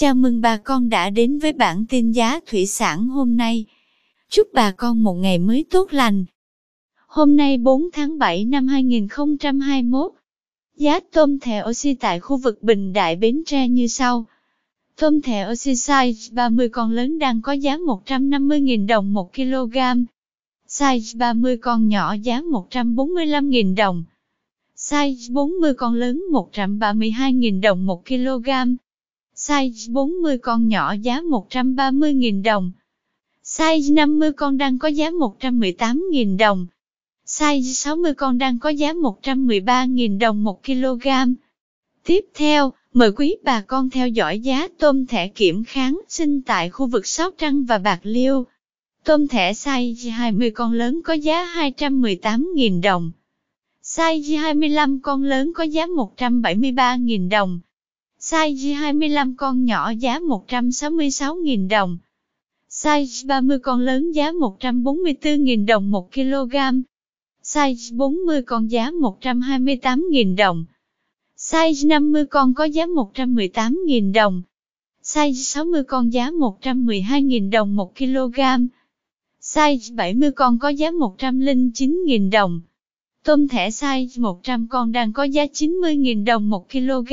Chào mừng bà con đã đến với bản tin giá thủy sản hôm nay. Chúc bà con một ngày mới tốt lành. Hôm nay 4 tháng 7 năm 2021, giá tôm thẻ oxy tại khu vực Bình Đại Bến Tre như sau. Tôm thẻ oxy size 30 con lớn đang có giá 150.000 đồng 1 kg. Size 30 con nhỏ giá 145.000 đồng. Size 40 con lớn 132.000 đồng 1 kg. Size 40 con nhỏ giá 130.000 đồng. Size 50 con đang có giá 118.000 đồng. Size 60 con đang có giá 113.000 đồng 1 kg. Tiếp theo, mời quý bà con theo dõi giá tôm thẻ kiểm kháng sinh tại khu vực Sóc Trăng và Bạc Liêu. Tôm thẻ size 20 con lớn có giá 218.000 đồng. Size 25 con lớn có giá 173.000 đồng. Size 25 con nhỏ giá 166.000 đồng. Size 30 con lớn giá 144.000 đồng 1 kg. Size 40 con giá 128.000 đồng. Size 50 con có giá 118.000 đồng. Size 60 con giá 112.000 đồng 1 kg. Size 70 con có giá 109.000 đồng. Tôm thẻ size 100 con đang có giá 90.000 đồng 1 kg.